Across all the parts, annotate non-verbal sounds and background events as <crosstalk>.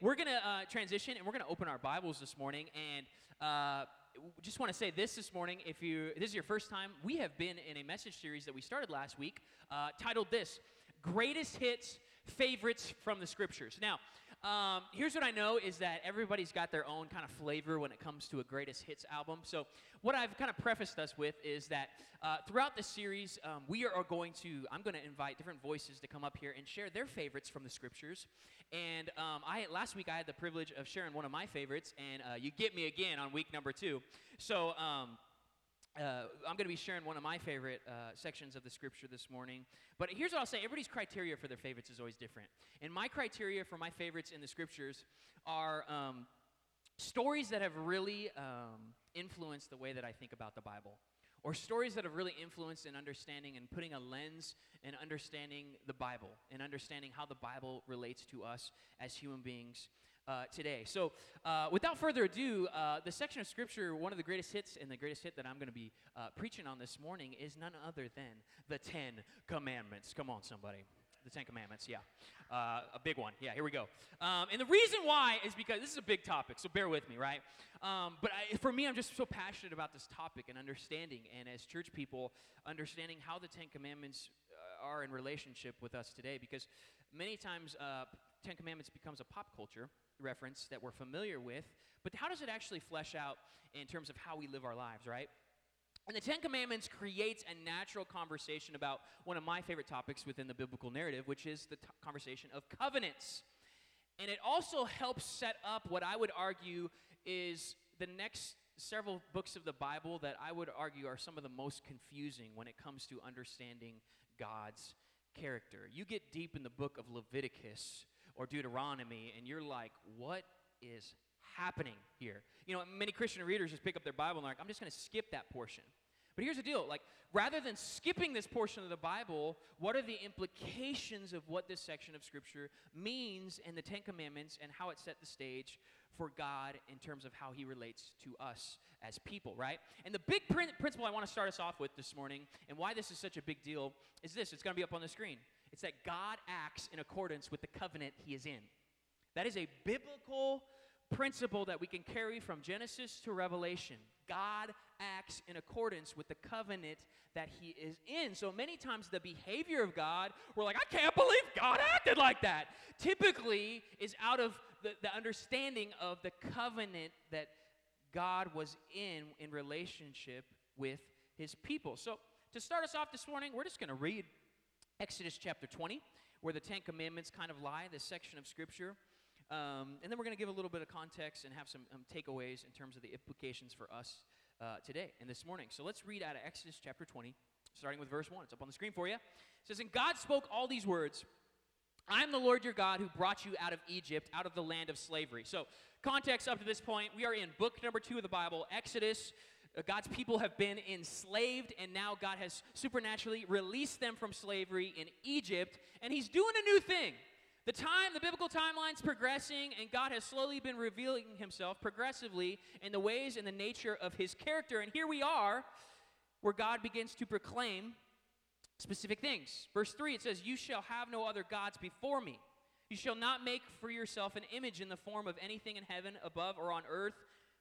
we're going to uh, transition and we're going to open our Bibles this morning. And uh, just want to say this this morning if you this is your first time, we have been in a message series that we started last week uh, titled This Greatest Hits Favorites from the Scriptures. Now, um, here's what I know is that everybody's got their own kind of flavor when it comes to a greatest hits album. So, what I've kind of prefaced us with is that uh, throughout this series, um, we are going to, I'm going to invite different voices to come up here and share their favorites from the scriptures. And um, I last week I had the privilege of sharing one of my favorites, and uh, you get me again on week number two. So, um, uh, I'm going to be sharing one of my favorite uh, sections of the scripture this morning. But here's what I'll say everybody's criteria for their favorites is always different. And my criteria for my favorites in the scriptures are um, stories that have really um, influenced the way that I think about the Bible. Or stories that have really influenced in understanding and putting a lens in understanding the Bible and understanding how the Bible relates to us as human beings uh, today. So, uh, without further ado, uh, the section of Scripture, one of the greatest hits, and the greatest hit that I'm going to be uh, preaching on this morning is none other than the Ten Commandments. Come on, somebody. The Ten Commandments, yeah. Uh, a big one. Yeah, here we go. Um, and the reason why is because this is a big topic, so bear with me, right? Um, but I, for me, I'm just so passionate about this topic and understanding, and as church people, understanding how the Ten Commandments uh, are in relationship with us today, because many times Ten Commandments becomes a pop culture reference that we're familiar with, but how does it actually flesh out in terms of how we live our lives, right? And the Ten Commandments creates a natural conversation about one of my favorite topics within the biblical narrative, which is the t- conversation of covenants. And it also helps set up what I would argue is the next several books of the Bible that I would argue are some of the most confusing when it comes to understanding God's character. You get deep in the book of Leviticus or Deuteronomy, and you're like, what is happening here? You know, many Christian readers just pick up their Bible and like, I'm just going to skip that portion. But here's the deal like, rather than skipping this portion of the Bible, what are the implications of what this section of Scripture means in the Ten Commandments and how it set the stage for God in terms of how He relates to us as people, right? And the big prin- principle I want to start us off with this morning and why this is such a big deal is this it's going to be up on the screen. It's that God acts in accordance with the covenant he is in. That is a biblical principle that we can carry from Genesis to Revelation. God acts in accordance with the covenant that he is in. So many times the behavior of God, we're like, I can't believe God acted like that. Typically is out of the, the understanding of the covenant that God was in in relationship with his people. So to start us off this morning, we're just going to read Exodus chapter 20, where the Ten Commandments kind of lie, this section of Scripture. Um, and then we're going to give a little bit of context and have some um, takeaways in terms of the implications for us uh, today and this morning. So let's read out of Exodus chapter 20, starting with verse 1. It's up on the screen for you. It says, And God spoke all these words I am the Lord your God who brought you out of Egypt, out of the land of slavery. So, context up to this point, we are in book number two of the Bible, Exodus. Uh, God's people have been enslaved, and now God has supernaturally released them from slavery in Egypt, and He's doing a new thing. The time, the biblical timeline's progressing, and God has slowly been revealing Himself progressively in the ways and the nature of His character. And here we are, where God begins to proclaim specific things. Verse 3 it says, You shall have no other gods before me. You shall not make for yourself an image in the form of anything in heaven, above, or on earth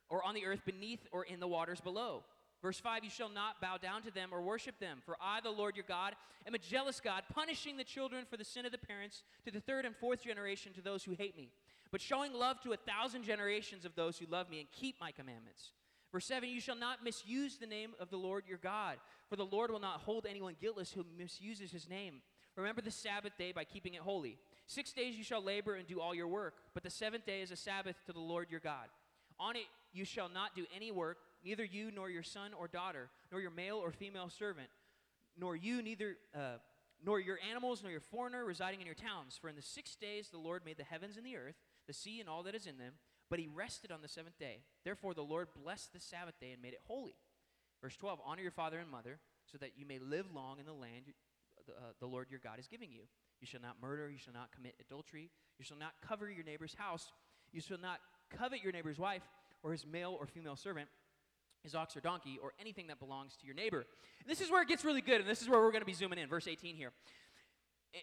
or on the earth beneath or in the waters below. Verse 5 You shall not bow down to them or worship them, for I, the Lord your God, am a jealous God, punishing the children for the sin of the parents to the third and fourth generation to those who hate me, but showing love to a thousand generations of those who love me and keep my commandments. Verse 7 You shall not misuse the name of the Lord your God, for the Lord will not hold anyone guiltless who misuses his name. Remember the Sabbath day by keeping it holy. Six days you shall labor and do all your work, but the seventh day is a Sabbath to the Lord your God. On it you shall not do any work, neither you nor your son or daughter, nor your male or female servant, nor you neither uh, nor your animals, nor your foreigner residing in your towns. For in the six days the Lord made the heavens and the earth, the sea and all that is in them, but he rested on the seventh day. Therefore the Lord blessed the Sabbath day and made it holy. Verse 12 Honor your father and mother, so that you may live long in the land uh, the Lord your God is giving you. You shall not murder, you shall not commit adultery, you shall not cover your neighbor's house, you shall not covet your neighbor's wife or his male or female servant, his ox or donkey, or anything that belongs to your neighbor. And this is where it gets really good, and this is where we're going to be zooming in. Verse 18 here.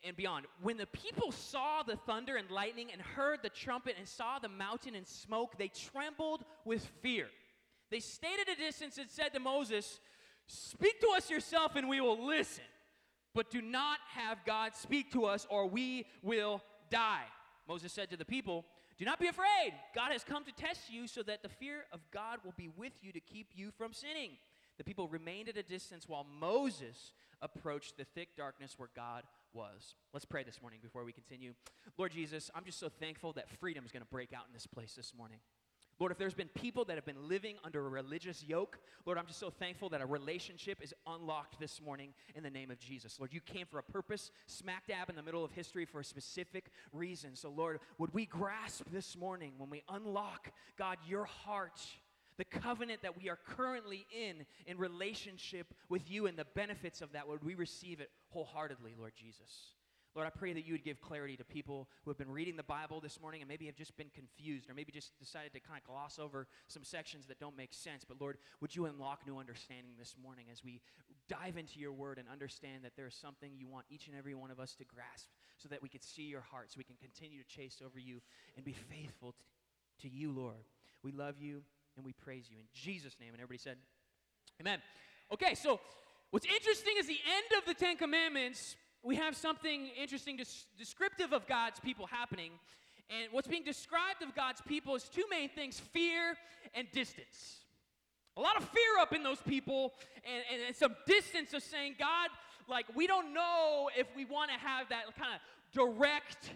and beyond. When the people saw the thunder and lightning and heard the trumpet and saw the mountain and smoke, they trembled with fear. They stayed at a distance and said to Moses, Speak to us yourself and we will listen, but do not have God speak to us or we will die. Moses said to the people, Do not be afraid. God has come to test you so that the fear of God will be with you to keep you from sinning. The people remained at a distance while Moses approached the thick darkness where God was. Let's pray this morning before we continue. Lord Jesus, I'm just so thankful that freedom is going to break out in this place this morning. Lord, if there's been people that have been living under a religious yoke, Lord, I'm just so thankful that a relationship is unlocked this morning in the name of Jesus. Lord, you came for a purpose, smack dab in the middle of history for a specific reason. So, Lord, would we grasp this morning when we unlock, God, your heart? the covenant that we are currently in, in relationship with you and the benefits of that, would we receive it wholeheartedly, Lord Jesus? Lord, I pray that you would give clarity to people who have been reading the Bible this morning and maybe have just been confused or maybe just decided to kind of gloss over some sections that don't make sense. But Lord, would you unlock new understanding this morning as we dive into your word and understand that there is something you want each and every one of us to grasp so that we could see your heart, so we can continue to chase over you and be faithful to, to you, Lord. We love you and we praise you. In Jesus' name. And everybody said, Amen. Okay, so what's interesting is the end of the Ten Commandments, we have something interesting, descriptive of God's people happening. And what's being described of God's people is two main things fear and distance. A lot of fear up in those people, and, and, and some distance of saying, God, like, we don't know if we want to have that kind of direct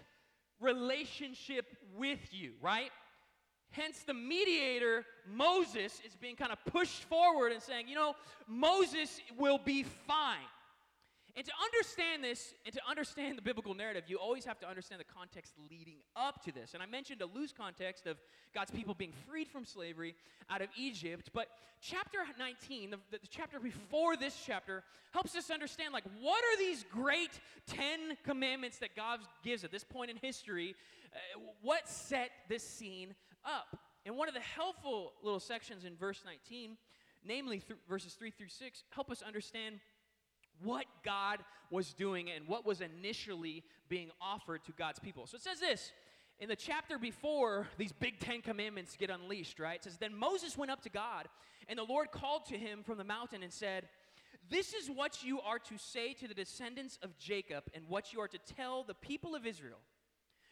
relationship with you, right? Hence, the mediator, Moses, is being kind of pushed forward and saying, you know, Moses will be fine. And to understand this and to understand the biblical narrative, you always have to understand the context leading up to this. And I mentioned a loose context of God's people being freed from slavery out of Egypt, but chapter 19, the, the, chapter before this chapter, helps us understand like what are these great 10 commandments that God gives at this point in history? Uh, what set this scene up. And one of the helpful little sections in verse 19, namely th- verses 3 through 6, help us understand what God was doing and what was initially being offered to God's people. So it says this in the chapter before these big Ten Commandments get unleashed, right? It says, Then Moses went up to God, and the Lord called to him from the mountain and said, This is what you are to say to the descendants of Jacob, and what you are to tell the people of Israel.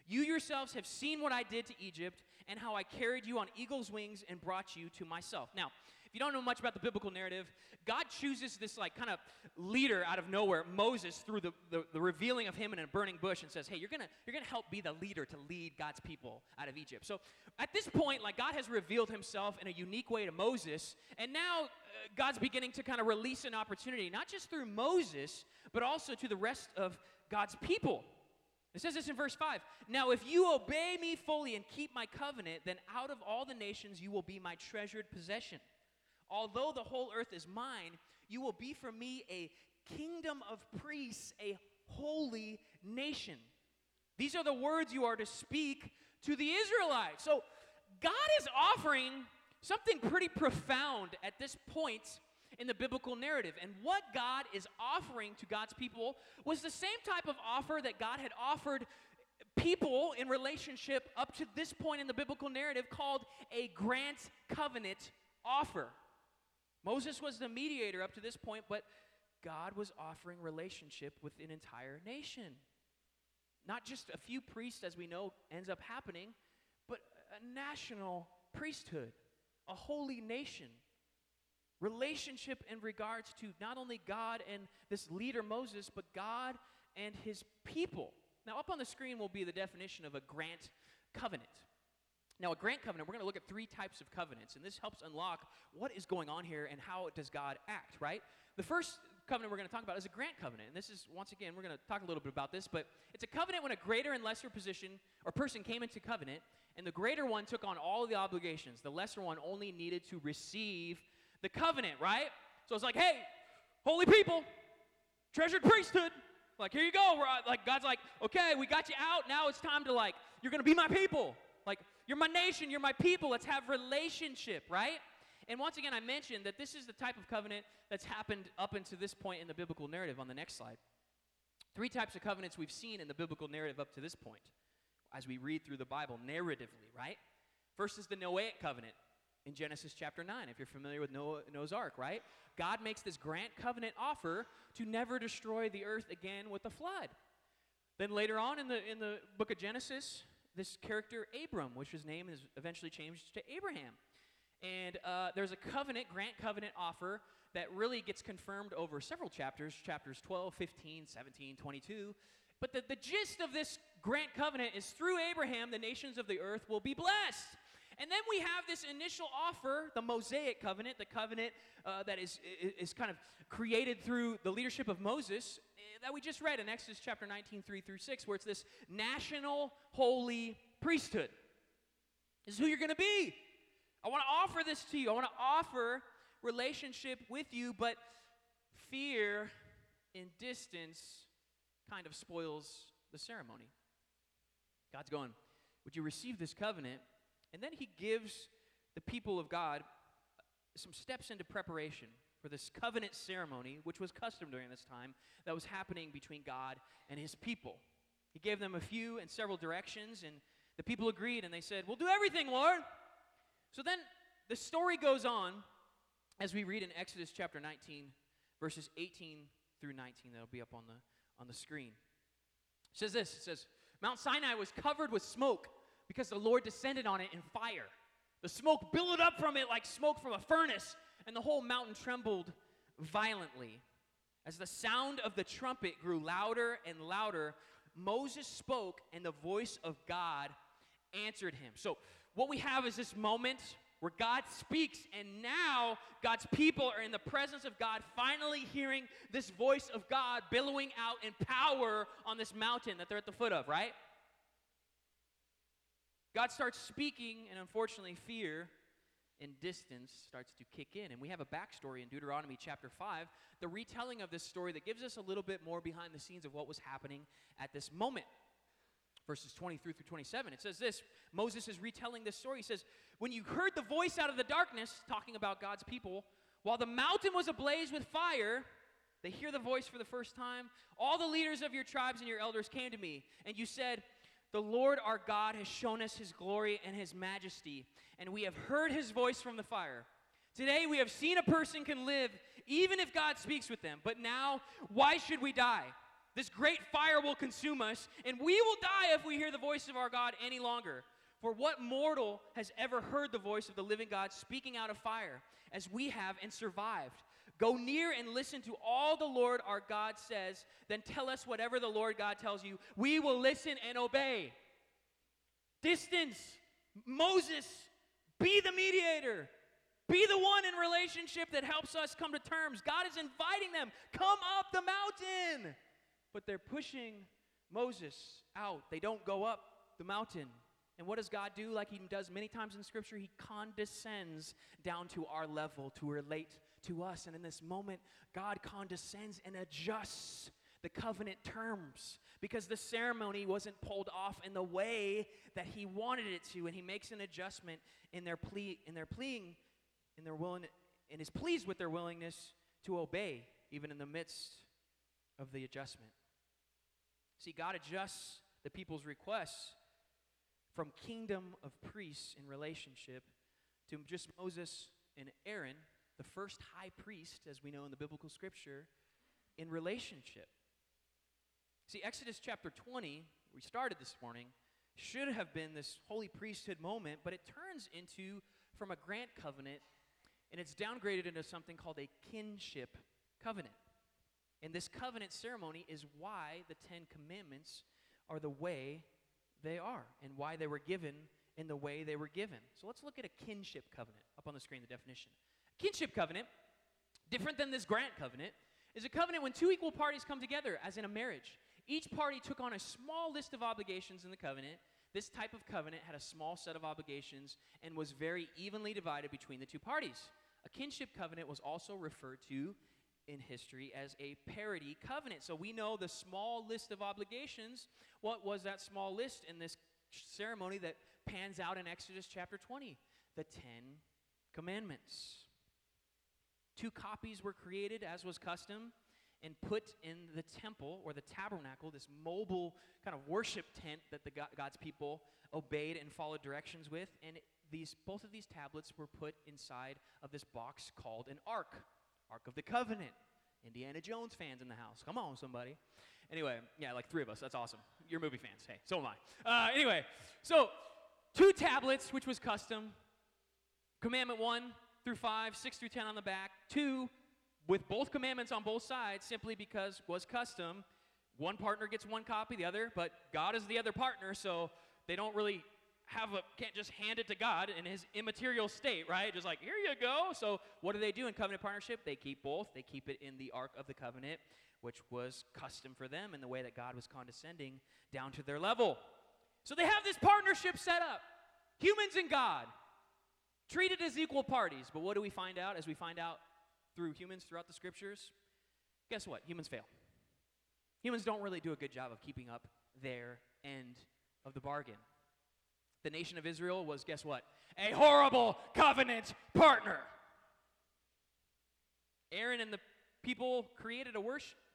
You yourselves have seen what I did to Egypt and how I carried you on eagle's wings and brought you to myself. Now, you don't know much about the biblical narrative, God chooses this like kind of leader out of nowhere, Moses, through the, the, the, revealing of him in a burning bush and says, hey, you're gonna, you're gonna help be the leader to lead God's people out of Egypt. So at this point, like God has revealed himself in a unique way to Moses, and now uh, God's beginning to kind of release an opportunity, not just through Moses, but also to the rest of God's people. It says this in verse 5 Now, if you obey me fully and keep my covenant, then out of all the nations you will be my treasured possession. Although the whole earth is mine, you will be for me a kingdom of priests, a holy nation. These are the words you are to speak to the Israelites. So, God is offering something pretty profound at this point in the biblical narrative. And what God is offering to God's people was the same type of offer that God had offered people in relationship up to this point in the biblical narrative called a grant covenant offer. Moses was the mediator up to this point, but God was offering relationship with an entire nation. Not just a few priests, as we know ends up happening, but a national priesthood, a holy nation relationship in regards to not only God and this leader Moses, but God and his people. Now, up on the screen will be the definition of a grant covenant. Now, a grant covenant, we're going to look at three types of covenants, and this helps unlock what is going on here and how does God act, right? The first covenant we're going to talk about is a grant covenant. And this is, once again, we're going to talk a little bit about this, but it's a covenant when a greater and lesser position or person came into covenant, and the greater one took on all the obligations. The lesser one only needed to receive the covenant, right? So it's like, hey, holy people, treasured priesthood. Like, here you go. Uh, like, God's like, okay, we got you out. Now it's time to, like, you're going to be my people. Like, you're my nation, you're my people. Let's have relationship, right? And once again, I mentioned that this is the type of covenant that's happened up until this point in the biblical narrative on the next slide. Three types of covenants we've seen in the biblical narrative up to this point as we read through the Bible narratively, right? First is the Noahic covenant in Genesis chapter 9, if you're familiar with Noah, Noah's Ark, right? God makes this grant covenant offer to never destroy the earth again with a flood. Then later on in the, in the book of Genesis, this character Abram, which his name is eventually changed to Abraham. And uh, there's a covenant, grant covenant offer that really gets confirmed over several chapters chapters 12, 15, 17, 22. But the, the gist of this grant covenant is through Abraham, the nations of the earth will be blessed. And then we have this initial offer, the Mosaic covenant, the covenant uh, that is, is kind of created through the leadership of Moses that we just read in Exodus chapter 19, 3 through 6, where it's this national holy priesthood. This is who you're going to be. I want to offer this to you. I want to offer relationship with you, but fear and distance kind of spoils the ceremony. God's going, Would you receive this covenant? And then he gives the people of God some steps into preparation for this covenant ceremony, which was custom during this time, that was happening between God and his people. He gave them a few and several directions, and the people agreed, and they said, We'll do everything, Lord. So then the story goes on as we read in Exodus chapter 19, verses 18 through 19. That'll be up on the, on the screen. It says this It says, Mount Sinai was covered with smoke because the Lord descended on it in fire. The smoke billowed up from it like smoke from a furnace, and the whole mountain trembled violently. As the sound of the trumpet grew louder and louder, Moses spoke, and the voice of God answered him. So, what we have is this moment where God speaks, and now God's people are in the presence of God, finally hearing this voice of God billowing out in power on this mountain that they're at the foot of, right? God starts speaking, and unfortunately, fear and distance starts to kick in. And we have a backstory in Deuteronomy chapter 5, the retelling of this story that gives us a little bit more behind the scenes of what was happening at this moment. Verses 23 through 27, it says this Moses is retelling this story. He says, When you heard the voice out of the darkness, talking about God's people, while the mountain was ablaze with fire, they hear the voice for the first time. All the leaders of your tribes and your elders came to me, and you said, the Lord our God has shown us his glory and his majesty, and we have heard his voice from the fire. Today we have seen a person can live even if God speaks with them. But now, why should we die? This great fire will consume us, and we will die if we hear the voice of our God any longer. For what mortal has ever heard the voice of the living God speaking out of fire, as we have and survived? Go near and listen to all the Lord our God says, then tell us whatever the Lord God tells you. We will listen and obey. Distance, Moses, be the mediator. Be the one in relationship that helps us come to terms. God is inviting them, come up the mountain. But they're pushing Moses out. They don't go up the mountain. And what does God do? Like he does many times in Scripture, he condescends down to our level to relate to us. And in this moment, God condescends and adjusts the covenant terms because the ceremony wasn't pulled off in the way that he wanted it to. And he makes an adjustment in their plea, in their pleading, in their willing, and is pleased with their willingness to obey, even in the midst of the adjustment. See, God adjusts the people's requests from kingdom of priests in relationship to just Moses and Aaron the first high priest, as we know in the biblical scripture, in relationship. See, Exodus chapter 20, we started this morning, should have been this holy priesthood moment, but it turns into from a grant covenant and it's downgraded into something called a kinship covenant. And this covenant ceremony is why the Ten Commandments are the way they are and why they were given in the way they were given. So let's look at a kinship covenant up on the screen, the definition. Kinship covenant, different than this grant covenant, is a covenant when two equal parties come together, as in a marriage. Each party took on a small list of obligations in the covenant. This type of covenant had a small set of obligations and was very evenly divided between the two parties. A kinship covenant was also referred to in history as a parity covenant. So we know the small list of obligations. What was that small list in this ceremony that pans out in Exodus chapter 20? The Ten Commandments. Two copies were created, as was custom, and put in the temple or the tabernacle, this mobile kind of worship tent that the God's people obeyed and followed directions with. And these, both of these tablets were put inside of this box called an ark, Ark of the Covenant. Indiana Jones fans in the house. Come on, somebody. Anyway, yeah, like three of us. That's awesome. You're movie fans. Hey, so am I. Uh, anyway, so two tablets, which was custom. Commandment one through five, six through ten on the back. Two with both commandments on both sides, simply because was custom. One partner gets one copy, the other, but God is the other partner, so they don't really have a can't just hand it to God in his immaterial state, right? Just like, here you go. So what do they do in covenant partnership? They keep both. They keep it in the Ark of the Covenant, which was custom for them in the way that God was condescending down to their level. So they have this partnership set up. Humans and God. Treated as equal parties. But what do we find out as we find out through humans throughout the scriptures? Guess what? Humans fail. Humans don't really do a good job of keeping up their end of the bargain the nation of Israel was, guess what? A horrible covenant partner. Aaron and the people created, a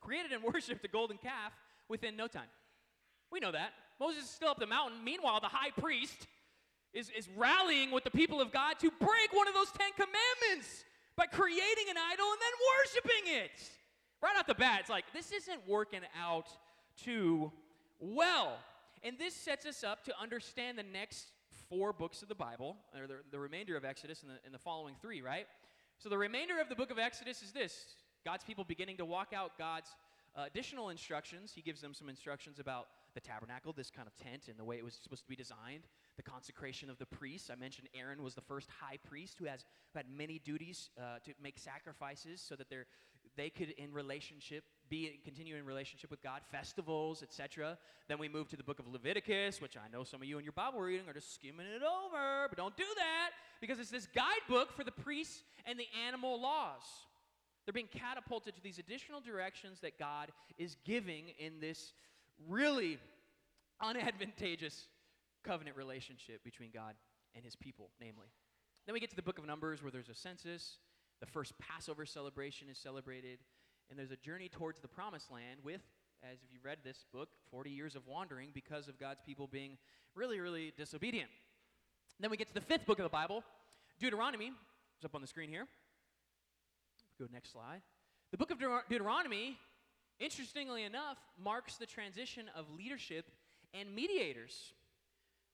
created and <laughs> worshiped a golden calf within no time. We know that. Moses is still up the mountain. Meanwhile, the high priest is, is rallying with the people of God to break one of those Ten Commandments by creating an idol and then worshiping it. Right off the bat, it's like, this isn't working out too well. And this sets us up to understand the next four books of the Bible, or the, the remainder of Exodus and the, and the following three, right? So the remainder of the book of Exodus is this God's people beginning to walk out God's uh, additional instructions. He gives them some instructions about the tabernacle, this kind of tent, and the way it was supposed to be designed. The consecration of the priests. I mentioned Aaron was the first high priest who has who had many duties uh, to make sacrifices so that they could, in relationship, be continue in relationship with God, festivals, etc. Then we move to the book of Leviticus, which I know some of you in your Bible reading are just skimming it over, but don't do that because it's this guidebook for the priests and the animal laws. They're being catapulted to these additional directions that God is giving in this really unadvantageous covenant relationship between God and his people, namely. Then we get to the book of Numbers where there's a census, the first Passover celebration is celebrated, and there's a journey towards the promised land with, as if you read this book, 40 years of wandering because of God's people being really, really disobedient. Then we get to the fifth book of the Bible, Deuteronomy. It's up on the screen here. Go next slide. The book of Deuteronomy, interestingly enough, marks the transition of leadership and mediators.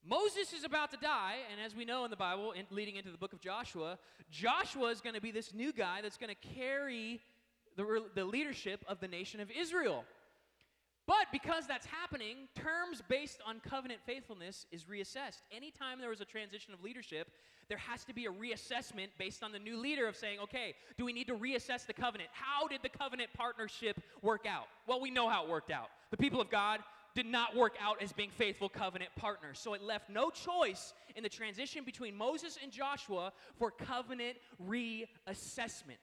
Moses is about to die, and as we know in the Bible, in, leading into the book of Joshua, Joshua is going to be this new guy that's going to carry the, the leadership of the nation of Israel. But because that's happening, terms based on covenant faithfulness is reassessed. Anytime there was a transition of leadership, there has to be a reassessment based on the new leader of saying, okay, do we need to reassess the covenant? How did the covenant partnership work out? Well, we know how it worked out. The people of God did not work out as being faithful covenant partners. So it left no choice in the transition between Moses and Joshua for covenant reassessment.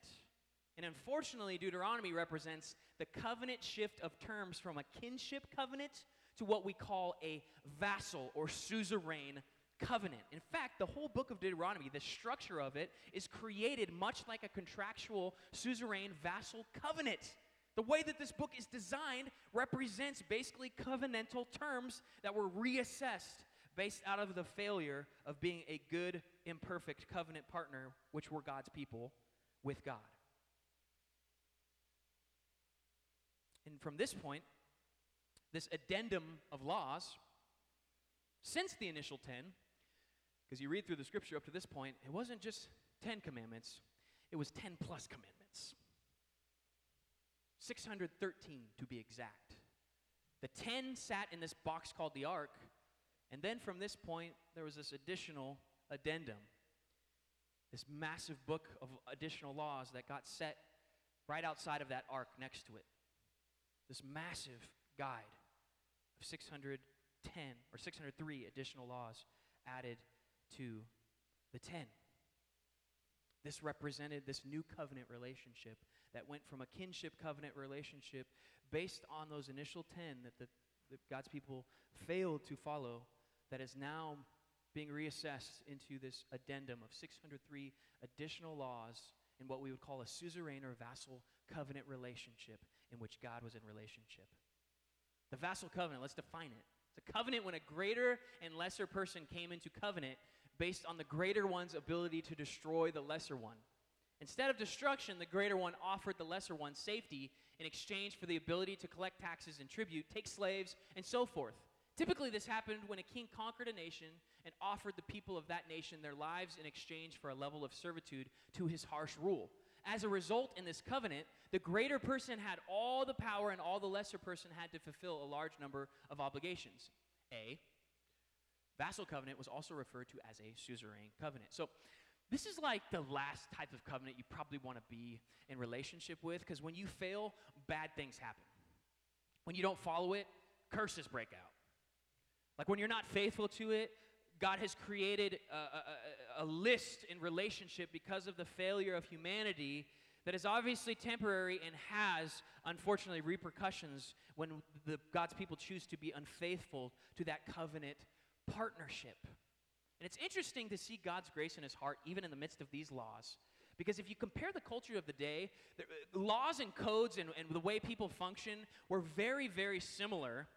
And unfortunately, Deuteronomy represents the covenant shift of terms from a kinship covenant to what we call a vassal or suzerain covenant. In fact, the whole book of Deuteronomy, the structure of it, is created much like a contractual suzerain vassal covenant. The way that this book is designed represents basically covenantal terms that were reassessed based out of the failure of being a good, imperfect covenant partner, which were God's people, with God. And from this point, this addendum of laws, since the initial 10, because you read through the scripture up to this point, it wasn't just 10 commandments, it was 10 plus commandments. 613 to be exact. The 10 sat in this box called the ark, and then from this point, there was this additional addendum, this massive book of additional laws that got set right outside of that ark next to it this massive guide of 610 or 603 additional laws added to the 10. This represented this new covenant relationship that went from a kinship covenant relationship based on those initial 10 that the, the God's people failed to follow, that is now being reassessed into this addendum of 603 additional laws in what we would call a suzerain or vassal covenant relationship in which God was in relationship. The vassal covenant, let's define it. It's a covenant when a greater and lesser person came into covenant based on the greater one's ability to destroy the lesser one. Instead of destruction, the greater one offered the lesser one safety in exchange for the ability to collect taxes and tribute, take slaves, and so forth. Typically, this happened when a king conquered a nation and offered the people of that nation their lives in exchange for a level of servitude to his harsh rule. As a result, in this covenant, the greater person had all the power and all the lesser person had to fulfill a large number of obligations. A vassal covenant was also referred to as a suzerain covenant. So, this is like the last type of covenant you probably want to be in relationship with because when you fail, bad things happen. When you don't follow it, curses break out. Like when you're not faithful to it, God has created a, a, a, list in relationship because of the failure of humanity that is obviously temporary and has, unfortunately, repercussions when the, God's people choose to be unfaithful to that covenant partnership. And it's interesting to see God's grace in his heart, even in the midst of these laws. Because if you compare the culture of the day, the uh, laws and codes and, and the way people function were very, very similar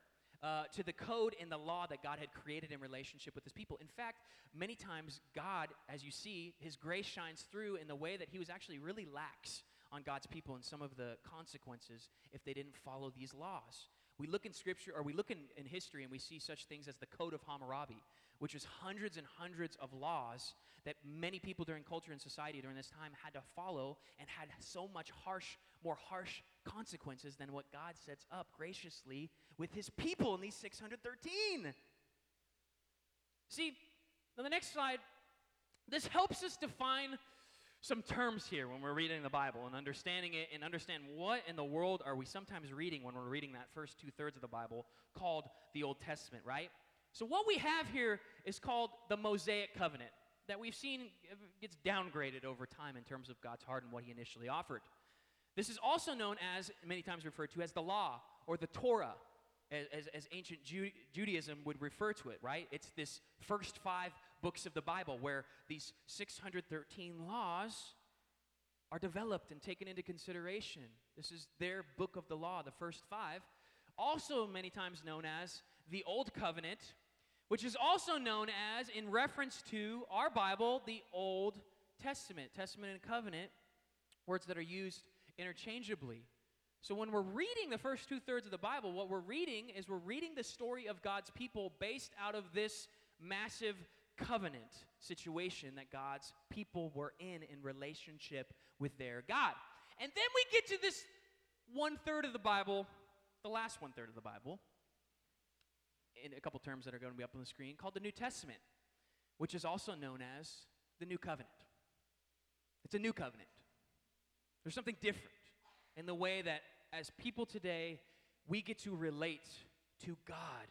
uh, to the code and the law that God had created in relationship with his people. In fact, many times God, as you see, his grace shines through in the way that he was actually really lax on God's people and some of the consequences if they didn't follow these laws. We look in scripture, or we look in, in history, and we see such things as the Code of Hammurabi, which is hundreds and hundreds of laws that many people during culture and society during this time had to follow and had so much harsh, more harsh consequences than what God sets up graciously with his people in these 613. See, on the next slide, this helps us define some terms here when we're reading the Bible and understanding it and understand what in the world are we sometimes reading when we're reading that first two thirds of the Bible called the Old Testament, right? So, what we have here is called the Mosaic Covenant that we've seen gets downgraded over time in terms of God's heart and what He initially offered. This is also known as, many times referred to as the law or the Torah, as, as, ancient Ju- Judaism would refer to it, right? It's this first five books of the Bible where these 613 laws are developed and taken into consideration. This is their book of the law, the first five. Also, many times known as the Old Covenant, which is also known as, in reference to our Bible, the Old Testament. Testament and covenant, words that are used interchangeably. So when we're reading the first two thirds of the Bible, what we're reading is we're reading the story of God's people based out of this massive covenant situation that God's people were in in relationship with their God. And then we get to this one third of the Bible, the last one third of the Bible, in a couple terms that are going to be up on the screen, called the New Testament, which is also known as the New Covenant. It's a new covenant. There's something different in the way that as people today, we get to relate to God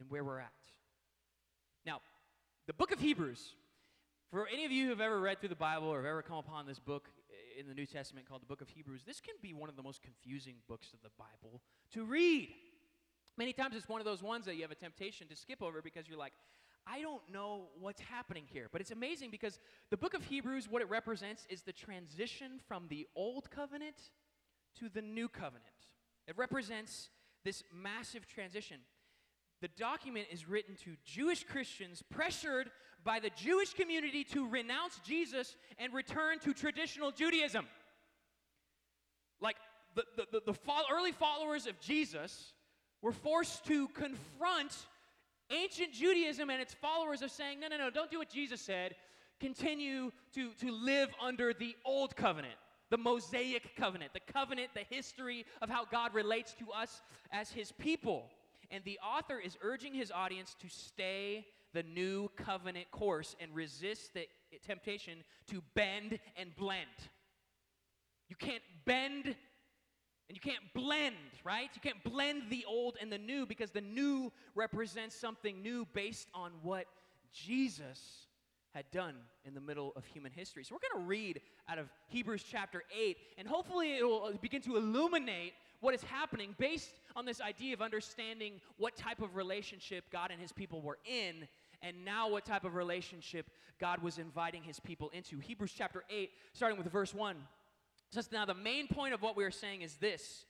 and where we're at. Now, the book of Hebrews, for any of you who have ever read through the Bible or have ever come upon this book in the New Testament called the book of Hebrews, this can be one of the most confusing books of the Bible to read. Many times it's one of those ones that you have a temptation to skip over because you're like, I don't know what's happening here. But it's amazing because the book of Hebrews, what it represents is the transition from the old covenant to the new covenant. It represents this massive transition. The document is written to Jewish Christians pressured by the Jewish community to renounce Jesus and return to traditional Judaism. Like the, the, the, the early followers of Jesus were forced to confront ancient Judaism and its followers are saying, no, no, no, don't do what Jesus said. Continue to, to live under the old covenant, the Mosaic covenant, the covenant, the history of how God relates to us as his people. And the author is urging his audience to stay the new covenant course and resist the temptation to bend and blend. You can't bend and you can't blend, right? You can't blend the old and the new because the new represents something new based on what Jesus had done in the middle of human history. So we're going to read out of Hebrews chapter 8, and hopefully it will begin to illuminate what is happening based on this idea of understanding what type of relationship God and his people were in, and now what type of relationship God was inviting his people into. Hebrews chapter 8, starting with verse 1 Now the main point of what we are saying is this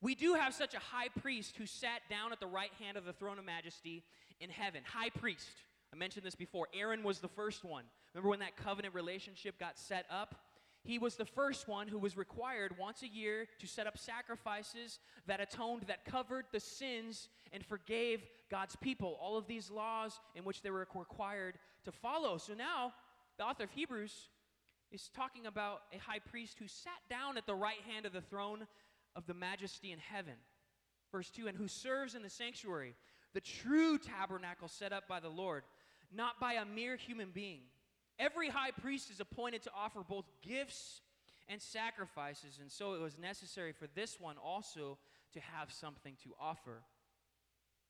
We do have such a high priest who sat down at the right hand of the throne of majesty in heaven. High priest. I mentioned this before. Aaron was the first one. Remember when that covenant relationship got set up? He was the first one who was required once a year to set up sacrifices that atoned, that covered the sins and forgave God's people. All of these laws in which they were required to follow. So now, the author of Hebrews is talking about a high priest who sat down at the right hand of the throne of the majesty in heaven. Verse 2 and who serves in the sanctuary, the true tabernacle set up by the Lord, not by a mere human being. Every high priest is appointed to offer both gifts and sacrifices, and so it was necessary for this one also to have something to offer.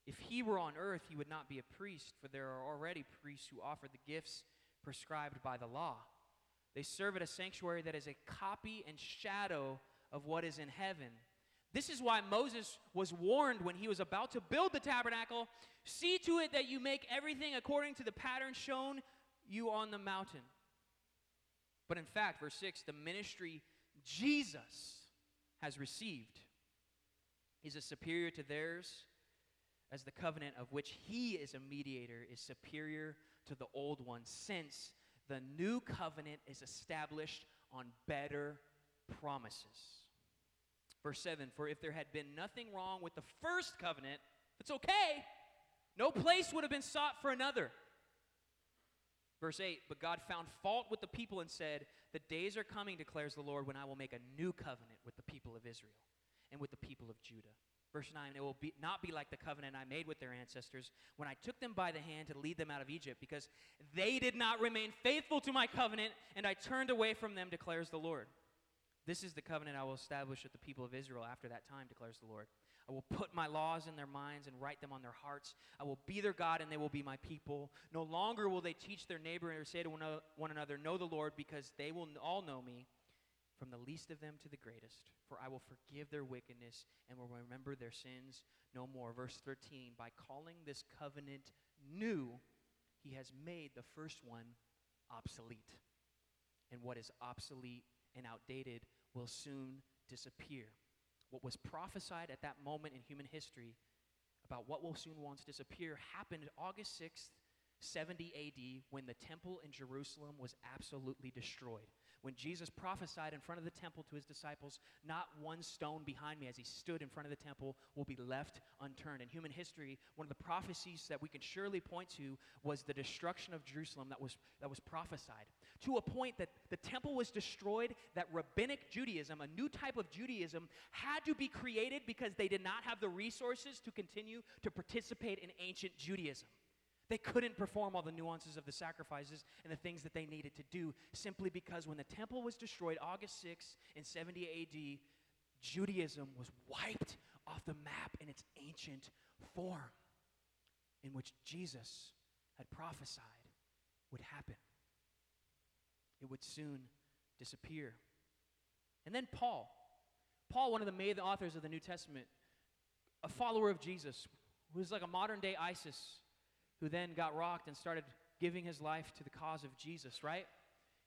If he were on earth, he would not be a priest, for there are already priests who offer the gifts prescribed by the law. They serve at a sanctuary that is a copy and shadow of what is in heaven. This is why Moses was warned when he was about to build the tabernacle see to it that you make everything according to the pattern shown you on the mountain. But in fact, verse 6, the ministry Jesus has received is a superior to theirs, as the covenant of which he is a mediator is superior to the old one, since the new covenant is established on better promises. Verse 7 For if there had been nothing wrong with the first covenant, it's okay. No place would have been sought for another. Verse 8 But God found fault with the people and said, The days are coming, declares the Lord, when I will make a new covenant with the people of Israel and with the people of Judah. Verse 9, it will be, not be like the covenant I made with their ancestors when I took them by the hand to lead them out of Egypt, because they did not remain faithful to my covenant, and I turned away from them, declares the Lord. This is the covenant I will establish with the people of Israel after that time, declares the Lord. I will put my laws in their minds and write them on their hearts. I will be their God, and they will be my people. No longer will they teach their neighbor or say to one another, Know the Lord, because they will all know me, from the least of them to the greatest. For I will forgive their wickedness and will remember their sins no more. Verse 13 By calling this covenant new, he has made the first one obsolete. And what is obsolete and outdated will soon disappear. What was prophesied at that moment in human history about what will soon once disappear happened August 6th, 70 AD, when the temple in Jerusalem was absolutely destroyed when Jesus prophesied in front of the temple to his disciples, Not one stone behind me as he stood in front of the temple will be left unturned. In human history, one of the prophecies that we can surely point to was the destruction of Jerusalem that was, that was prophesied. To a point that the temple was destroyed, that rabbinic Judaism, a new type of Judaism, had to be created because they did not have the resources to continue to participate in ancient Judaism. They couldn't perform all the nuances of the sacrifices and the things that they needed to do simply because when the temple was destroyed, August 6 in 70 AD, Judaism was wiped off the map in its ancient form, in which Jesus had prophesied would happen. It would soon disappear. And then Paul, Paul, one of the main authors of the New Testament, a follower of Jesus, who was like a modern day ISIS who then got rocked and started giving his life to the cause of Jesus, right?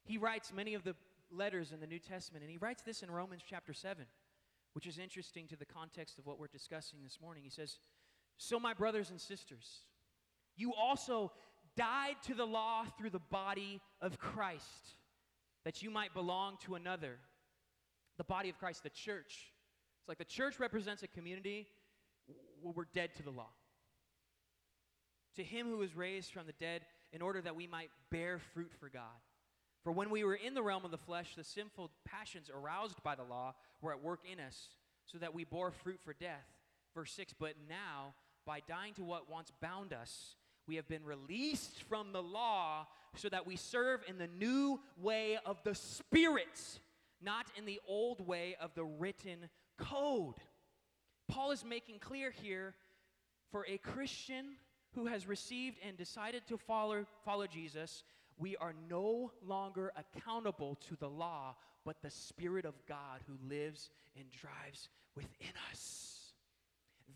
He writes many of the letters in the New Testament, and he writes this in Romans chapter 7, which is interesting to the context of what we're discussing this morning. He says, So, my brothers and sisters, you also died to the law through the body of Christ, that you might belong to another. The body of Christ, the church. It's like the church represents a community where we're dead to the law to him who was raised from the dead in order that we might bear fruit for God. For when we were in the realm of the flesh, the sinful passions aroused by the law were at work in us, so that we bore fruit for death. Verse 6 But now, by dying to what once bound us, we have been released from the law so that we serve in the new way of the Spirit, not in the old way of the written code. Paul is making clear here for a Christian who has received and decided to follow, follow Jesus, we are no longer accountable to the law, but the Spirit of God who lives and drives within us.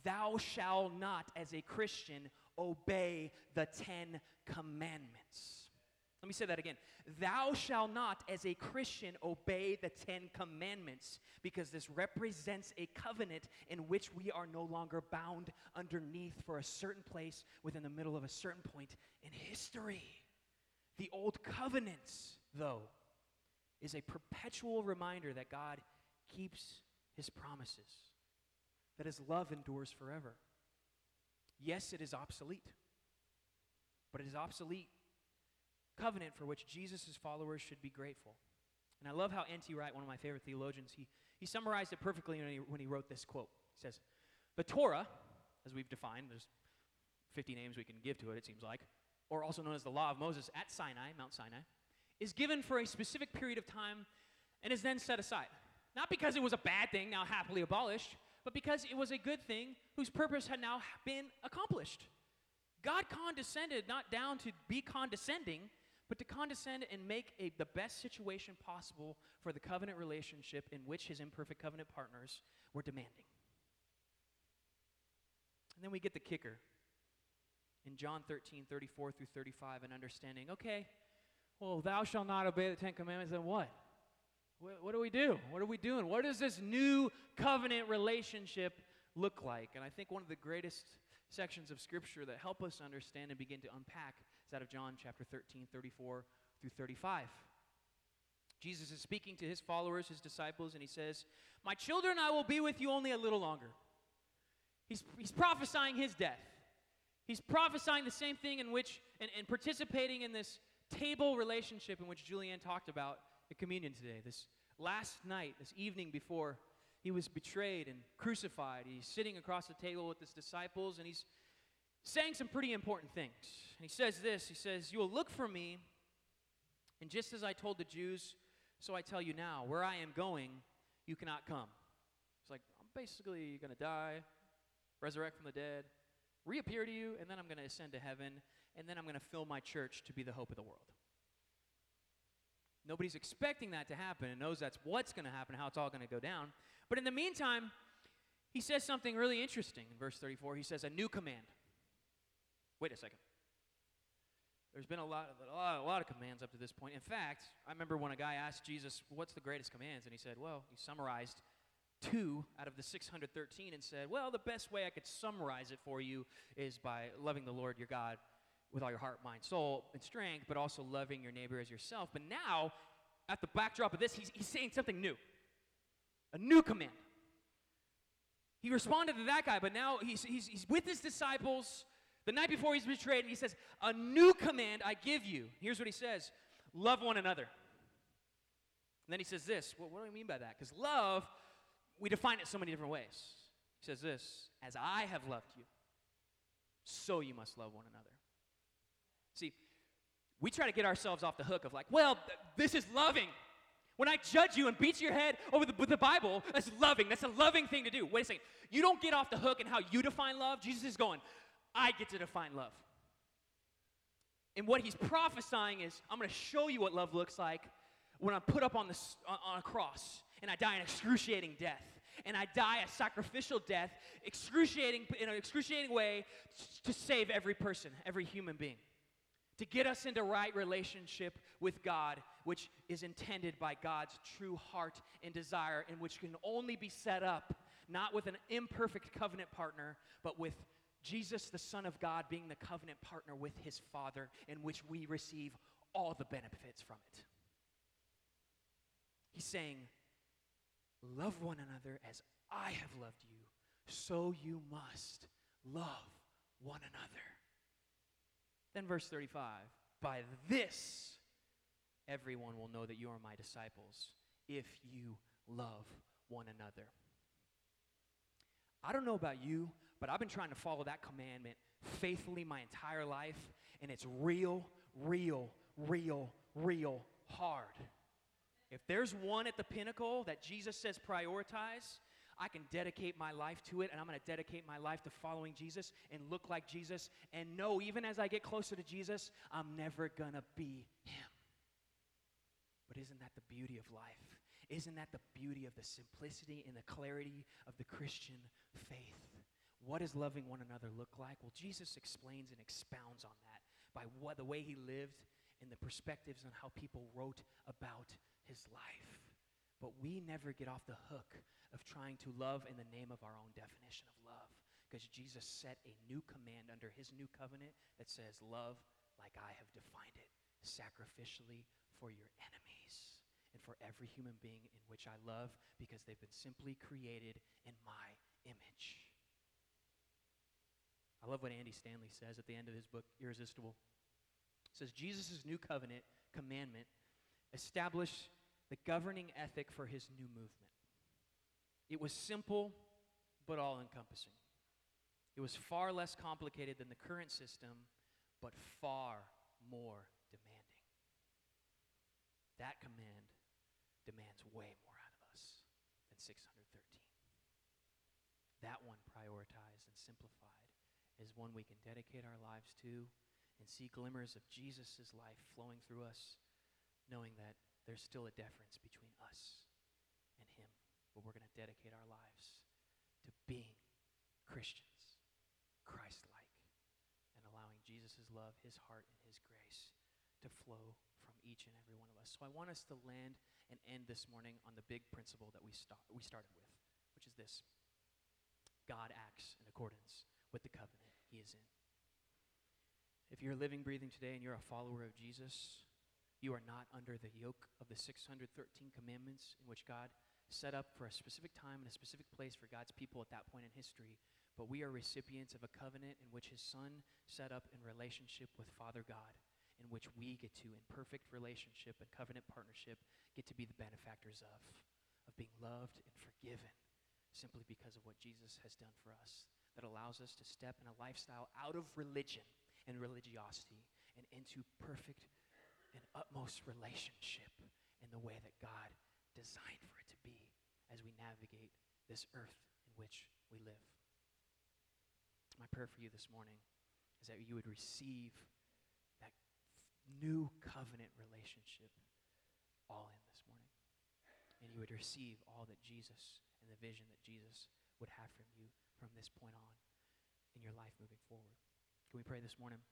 Thou shalt not, as a Christian, obey the Ten Commandments. Let me say that again. Thou shalt not, as a Christian, obey the Ten Commandments, because this represents a covenant in which we are no longer bound underneath for a certain place within the middle of a certain point in history. The Old Covenants, though, is a perpetual reminder that God keeps his promises, that his love endures forever. Yes, it is obsolete, but it is obsolete covenant for which Jesus' followers should be grateful. And I love how N.T. Wright, one of my favorite theologians, he, he summarized it perfectly when he, when he wrote this quote. He says, The Torah, as we've defined, there's 50 names we can give to it, it seems like, or also known as the Law of Moses at Sinai, Mount Sinai, is given for a specific period of time and is then set aside. Not because it was a bad thing, now happily abolished, but because it was a good thing whose purpose had now been accomplished. God condescended not down to be condescending, but to condescend and make a, the best situation possible for the covenant relationship in which his imperfect covenant partners were demanding. And then we get the kicker in John 13, 34 through 35, and understanding, okay, well, thou shalt not obey the Ten Commandments, then what? what? What do we do? What are we doing? What does this new covenant relationship look like? And I think one of the greatest sections of Scripture that help us understand and begin to unpack is out of John chapter 13, 34 through 35. Jesus is speaking to his followers, his disciples, and he says, My children, I will be with you only a little longer. He's, he's prophesying his death. He's prophesying the same thing in which, and, and participating in this table relationship in which Julianne talked about at communion today. This last night, this evening before he was betrayed and crucified, he's sitting across the table with his disciples, and he's saying some pretty important things. And he says this He says, You will look for me, and just as I told the Jews, so I tell you now, where I am going, you cannot come. It's like, I'm basically going to die, resurrect from the dead, reappear to you, and then I'm going to ascend to heaven, and then I'm going to fill my church to be the hope of the world. Nobody's expecting that to happen and knows that's what's going to happen, how it's all going to go down. But in the meantime, he says something really interesting in verse 34. He says, A new command. Wait a second. There's been a lot, of, a lot, a lot of commands up to this point. In fact, I remember when a guy asked Jesus, What's the greatest commands? And he said, Well, he summarized two out of the 613 and said, Well, the best way I could summarize it for you is by loving the Lord your God with all your heart, mind, soul, and strength, but also loving your neighbor as yourself. But now, at the backdrop of this, he's, he's saying something new a new command. He responded to that guy, but now he's, he's, he's with his disciples the night before he's betrayed, and he says, A new command I give you. Here's what he says love one another. And then he says this. Well, what do I mean by that? Because love, we define it so many different ways. He says this As I have loved you, so you must love one another. See, we try to get ourselves off the hook of like, well, th- this is loving. When I judge you and beat your head over the, the Bible, that's loving. That's a loving thing to do. Wait a second. You don't get off the hook in how you define love. Jesus is going, I get to define love. And what he's prophesying is, I'm going to show you what love looks like when I'm put up on, on, on a cross and I die an excruciating death. And I die a sacrificial death, excruciating in an excruciating way to save every person, every human being. To get us into right relationship with God, which is intended by God's true heart and desire, and which can only be set up not with an imperfect covenant partner, but with Jesus, the Son of God, being the covenant partner with his Father, in which we receive all the benefits from it. He's saying, Love one another as I have loved you, so you must love one another. Then, verse 35 By this, everyone will know that you are my disciples if you love one another. I don't know about you, but I've been trying to follow that commandment faithfully my entire life, and it's real, real, real, real hard. If there's one at the pinnacle that Jesus says prioritize, I can dedicate my life to it, and I'm going to dedicate my life to following Jesus and look like Jesus, and know even as I get closer to Jesus, I'm never going to be Him. But isn't that the beauty of life? Isn't that the beauty of the simplicity and the clarity of the Christian faith? What does loving one another look like? Well, Jesus explains and expounds on that by what the way he lived and the perspectives on how people wrote about his life. But we never get off the hook of trying to love in the name of our own definition of love. Because Jesus set a new command under his new covenant that says, Love like I have defined it, sacrificially for your enemies and for every human being in which I love because they've been simply created in my image. I love what Andy Stanley says at the end of his book, Irresistible. Says, Jesus' new covenant commandment established the governing ethic for his new movement. It was simple, but all encompassing. It was far less complicated than the current system, but far more demanding. That command demands way more out of us than 613. That one prioritized and simplified is one we can dedicate our lives to and see glimmers of Jesus' life flowing through us, knowing that there's still a difference between us and Him. But we're going to dedicate our lives to being Christians, Christ like, and allowing Jesus' love, His heart, and His grace to flow from each and every one of us. So I want us to land and end this morning on the big principle that we, we started with, which is this God acts in accordance with the covenant he is in. If you're living, breathing today, and you're a follower of Jesus, you are not under the yoke of the 613 commandments in which God set up for a specific time and a specific place for God's people at that point in history, but we are recipients of a covenant in which his son set up in relationship with Father God, in which we get to, in perfect relationship and covenant partnership, get to be the benefactors of, of being loved and forgiven simply because of what Jesus has done for us that allows us to step in a lifestyle out of religion and religiosity and into perfect and utmost relationship in the way that God designed for it to be as we navigate this earth in which we live. My prayer for you this morning is that you would receive that new covenant relationship all in this morning. And you would receive all that Jesus and the vision that Jesus would have from you from this point on in your life moving forward. Can we pray this morning?